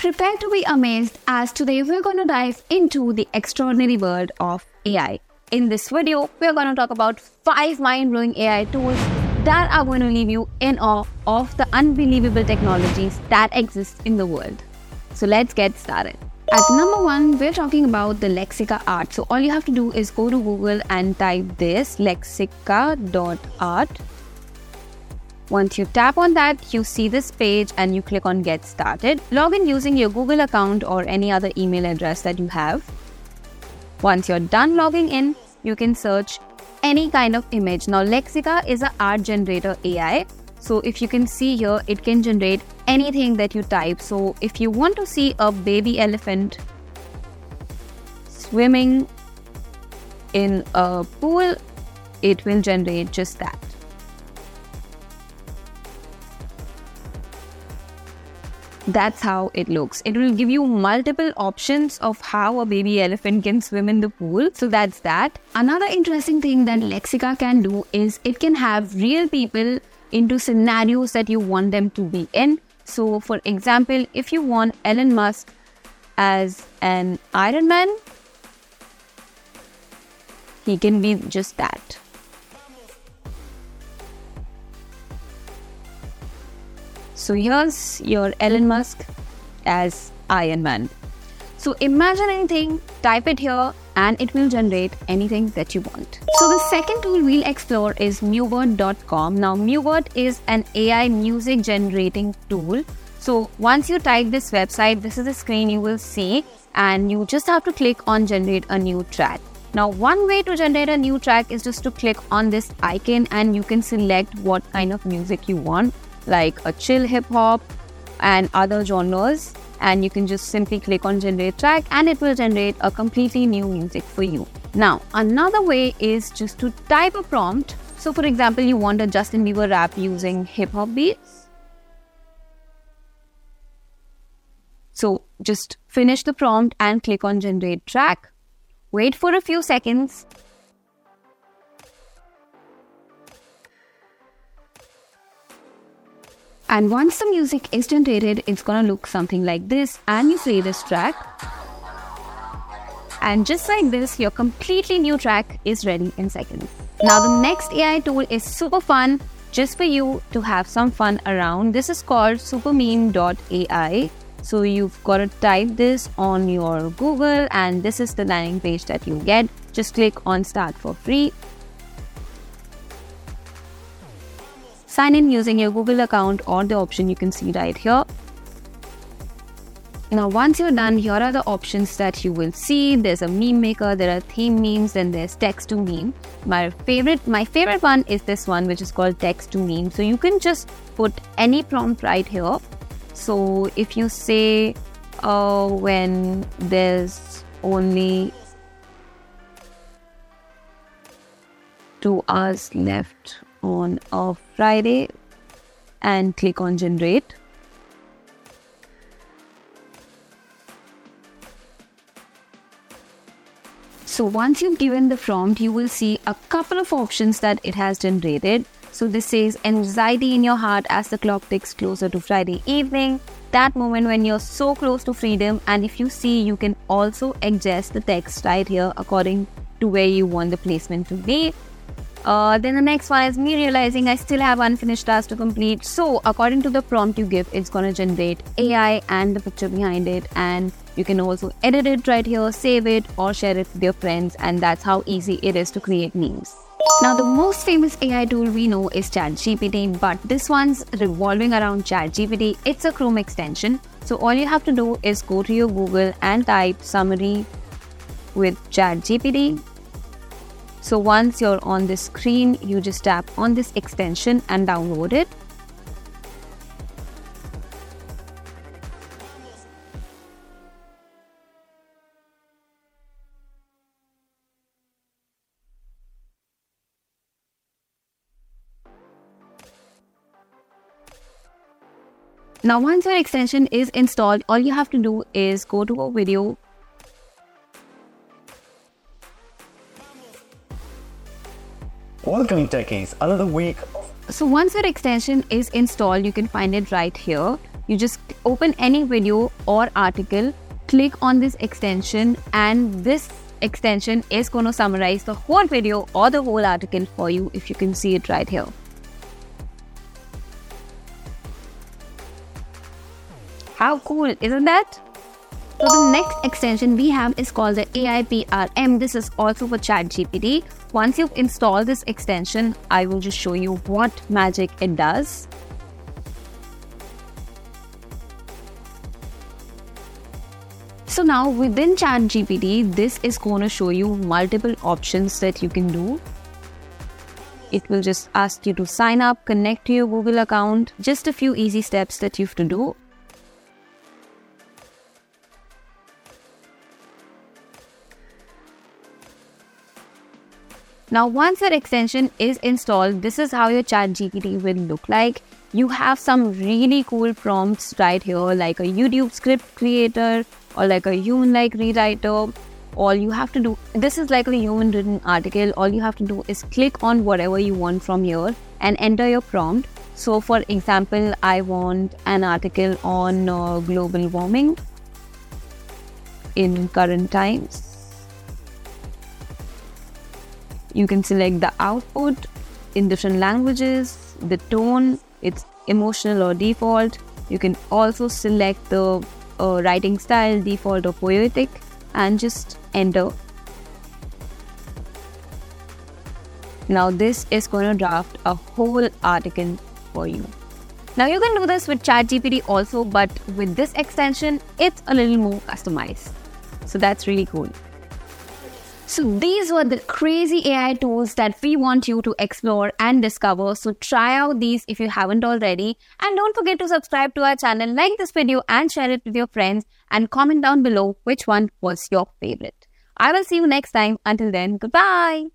Prepare to be amazed as today we're going to dive into the extraordinary world of AI. In this video, we're going to talk about five mind blowing AI tools that are going to leave you in awe of the unbelievable technologies that exist in the world. So let's get started. At number one, we're talking about the Lexica art. So all you have to do is go to Google and type this lexica.art once you tap on that, you see this page and you click on Get Started. Log in using your Google account or any other email address that you have. Once you're done logging in, you can search any kind of image. Now, Lexica is an art generator AI. So, if you can see here, it can generate anything that you type. So, if you want to see a baby elephant swimming in a pool, it will generate just that. That's how it looks. It will give you multiple options of how a baby elephant can swim in the pool. So that's that. Another interesting thing that Lexica can do is it can have real people into scenarios that you want them to be in. So, for example, if you want Elon Musk as an Iron Man, he can be just that. So here's your Elon Musk as Iron Man. So imagine anything, type it here, and it will generate anything that you want. So the second tool we'll explore is Mubert.com. Now Mubert is an AI music generating tool. So once you type this website, this is the screen you will see, and you just have to click on generate a new track. Now, one way to generate a new track is just to click on this icon and you can select what kind of music you want like a chill hip hop and other genres. And you can just simply click on generate track and it will generate a completely new music for you. Now, another way is just to type a prompt. So, for example, you want a Justin Bieber rap using hip hop beats. So, just finish the prompt and click on generate track. Wait for a few seconds And once the music is generated, it's gonna look something like this. And you play this track. And just like this, your completely new track is ready in seconds. Now, the next AI tool is super fun just for you to have some fun around. This is called supermeme.ai. So you've got to type this on your Google, and this is the landing page that you get. Just click on start for free. Sign in using your Google account or the option you can see right here. Now, once you're done, here are the options that you will see. There's a meme maker, there are theme memes, and there's text to meme. My favorite, my favorite one is this one, which is called text to meme. So you can just put any prompt right here. So if you say, uh, when there's only two hours left on a Friday and click on generate. So once you've given the prompt, you will see a couple of options that it has generated. So this says anxiety in your heart as the clock ticks closer to Friday evening. That moment when you're so close to freedom, and if you see, you can also adjust the text right here according to where you want the placement to be. Uh, then the next one is me realizing I still have unfinished tasks to complete. So according to the prompt you give, it's gonna generate AI and the picture behind it, and you can also edit it right here, save it, or share it with your friends, and that's how easy it is to create memes. Now, the most famous AI tool we know is ChatGPT, but this one's revolving around ChatGPT. It's a Chrome extension. So, all you have to do is go to your Google and type summary with ChatGPT so once you're on the screen, you just tap on this extension and download it. Now, once your extension is installed, all you have to do is go to a video Welcome techies, another week So once your extension is installed, you can find it right here. You just open any video or article, click on this extension, and this extension is going to summarize the whole video or the whole article for you if you can see it right here. How cool, isn't that? So the next extension we have is called the AIPRM. This is also for ChatGPT. Once you've installed this extension, I will just show you what magic it does. So now within ChatGPT, this is going to show you multiple options that you can do. It will just ask you to sign up, connect to your Google account, just a few easy steps that you have to do. Now, once your extension is installed, this is how your chat GPT will look like. You have some really cool prompts right here, like a YouTube script creator or like a human like rewriter. All you have to do, this is like a human written article. All you have to do is click on whatever you want from here and enter your prompt. So, for example, I want an article on uh, global warming in current times you can select the output in different languages, the tone, it's emotional or default. You can also select the uh, writing style, default or poetic, and just enter. Now, this is going to draft a whole article for you. Now, you can do this with ChatGPT also, but with this extension, it's a little more customized. So, that's really cool. So, these were the crazy AI tools that we want you to explore and discover. So, try out these if you haven't already. And don't forget to subscribe to our channel, like this video, and share it with your friends. And comment down below which one was your favorite. I will see you next time. Until then, goodbye.